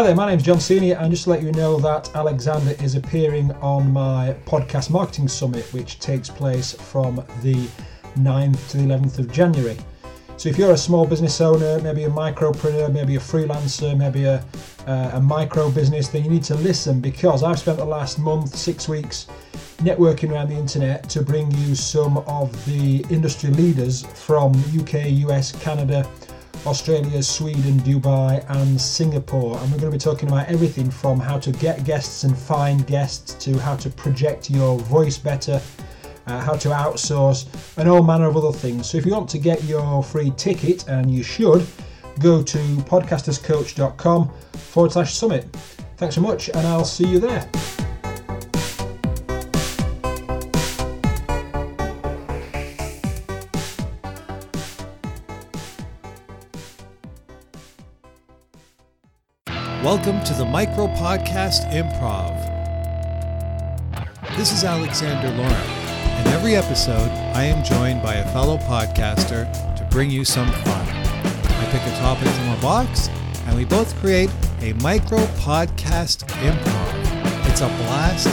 Hi there, my name's John Senior, and just to let you know that Alexander is appearing on my podcast marketing summit, which takes place from the 9th to the 11th of January. So if you're a small business owner, maybe a micropreneur, maybe a freelancer, maybe a, uh, a micro business, then you need to listen because I've spent the last month, six weeks, networking around the internet to bring you some of the industry leaders from UK, US, Canada, Australia, Sweden, Dubai, and Singapore. And we're going to be talking about everything from how to get guests and find guests to how to project your voice better, uh, how to outsource, and all manner of other things. So if you want to get your free ticket, and you should, go to podcasterscoach.com forward slash summit. Thanks so much, and I'll see you there. Welcome to the Micro Podcast Improv. This is Alexander Lauren, and every episode I am joined by a fellow podcaster to bring you some fun. I pick a topic from a box, and we both create a micro podcast improv. It's a blast,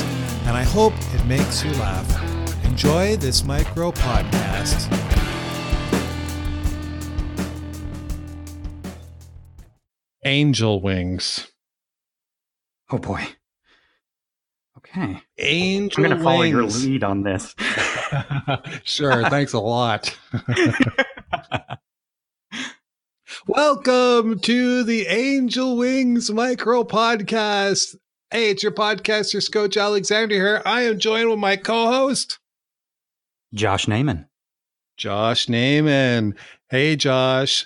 and I hope it makes you laugh. Enjoy this micro podcast. Angel wings. Oh boy. Okay. Angel I'm going to follow your lead on this. sure. Thanks a lot. Welcome to the Angel Wings Micro Podcast. Hey, it's your podcaster, Coach Alexander here. I am joined with my co-host, Josh Naiman. Josh Naiman. Hey, Josh.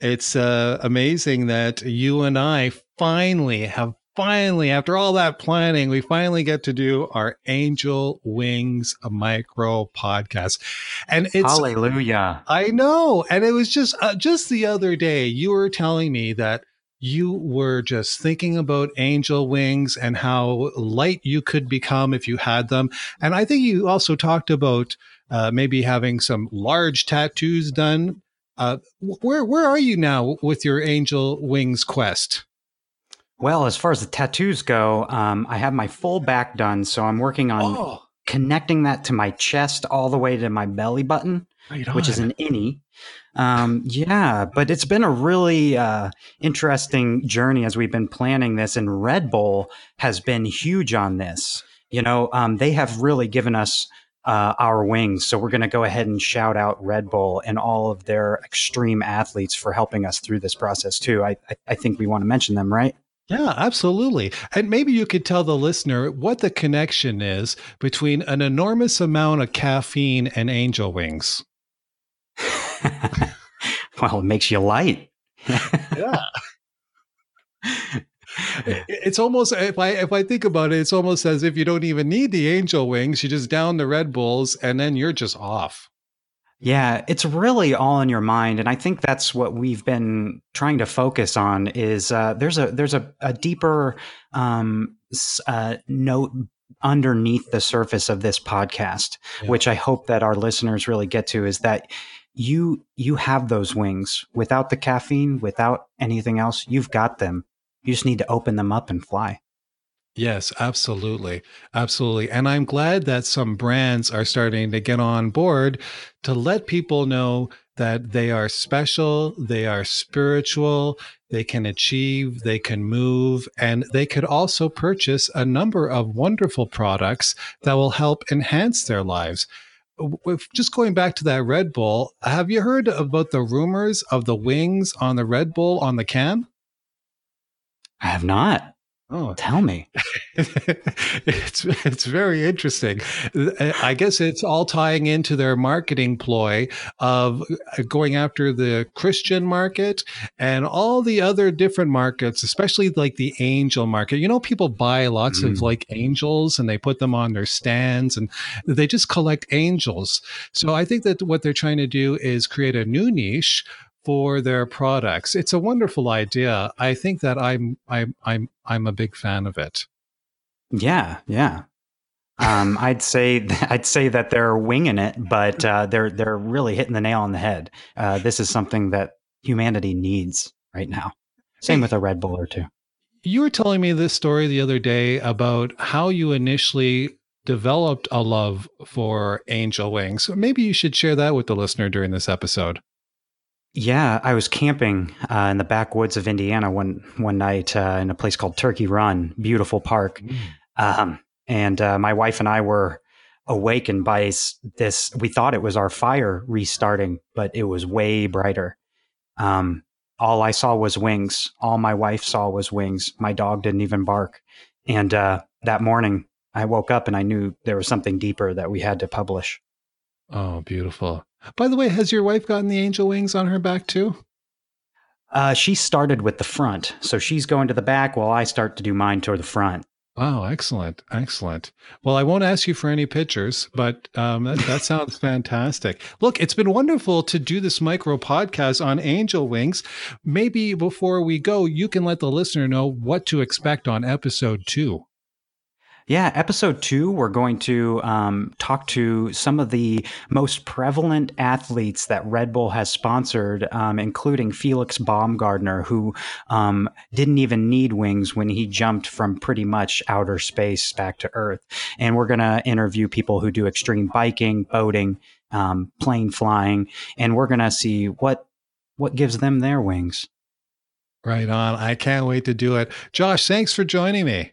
It's uh, amazing that you and I finally have finally, after all that planning, we finally get to do our Angel Wings Micro podcast. And it's Hallelujah. I know, and it was just uh, just the other day you were telling me that you were just thinking about angel wings and how light you could become if you had them. And I think you also talked about uh, maybe having some large tattoos done. Uh, where where are you now with your angel wings quest? Well, as far as the tattoos go, um, I have my full back done, so I'm working on Oh, connecting that to my chest all the way to my belly button, right which is an innie. Um, yeah, but it's been a really uh, interesting journey as we've been planning this, and Red Bull has been huge on this. You know, um, they have really given us uh, our wings. So we're going to go ahead and shout out Red Bull and all of their extreme athletes for helping us through this process too. I, I, I think we want to mention them, right? Yeah, absolutely. And maybe you could tell the listener what the connection is between an enormous amount of caffeine and angel wings. well, it makes you light. Yeah. It's almost if I if I think about it, it's almost as if you don't even need the angel wings. You just down the Red Bulls and then you're just off. Yeah, it's really all in your mind, and I think that's what we've been trying to focus on. Is uh, there's a there's a, a deeper um, uh, note underneath the surface of this podcast, Yeah. which I hope that our listeners really get to, is that you you have those wings without the caffeine, without anything else. You've got them. You just need to open them up and fly. Yes, absolutely. Absolutely. And I'm glad that some brands are starting to get on board to let people know that they are special, they are spiritual, they can achieve, they can move, and they could also purchase a number of wonderful products that will help enhance their lives. W- If, just going back to that Red Bull, have you heard about the rumors of the wings on the Red Bull on the can? I have not. Oh, Tell me. it's it's very interesting. I guess it's all tying into their marketing ploy of going after the Christian market and all the other different markets, especially like the angel market. You know, people buy lots of Mm. like angels and they put them on their stands and they just collect angels. So I think that what they're trying to do is create a new niche for their products. It's a wonderful idea. I think that I'm I'm I'm I'm a big fan of it. Yeah, yeah. Um, I'd say I'd say that they're winging it, but uh, they're they're really hitting the nail on the head. Uh, this is something that humanity needs right now. Same with a Red Bull or two. you were telling me this story the other day about how you initially developed a love for angel wings. Maybe you should share that with the listener during this episode. Yeah, I was camping uh, in the backwoods of Indiana one one night uh, in a place called Turkey Run, beautiful park, mm. um, and uh, my wife and I were awakened by this. We thought it was our fire restarting, but it was way brighter. Um, all I saw was wings. All my wife saw was wings. My dog didn't even bark. And uh, that morning, I woke up and I knew there was something deeper that we had to publish. Oh, beautiful. By the way, has your wife gotten the angel wings on her back too? Uh, she started with the front. So she's going to the back while I start to do mine toward the front. Wow, excellent, excellent. Well, I won't ask you for any pictures, but um, that, that sounds fantastic. Look, it's been wonderful to do this micro podcast on angel wings. Maybe before we go, you can let the listener know what to expect on episode two. Yeah, episode two, we're going to um, talk to some of the most prevalent athletes that Red Bull has sponsored, um, including Felix Baumgartner, who um, didn't even need wings when he jumped from pretty much outer space back to Earth. And we're going to interview people who do extreme biking, boating, um, plane flying, and we're going to see what what gives them their wings. Right on. I can't wait to do it. Josh, thanks for joining me.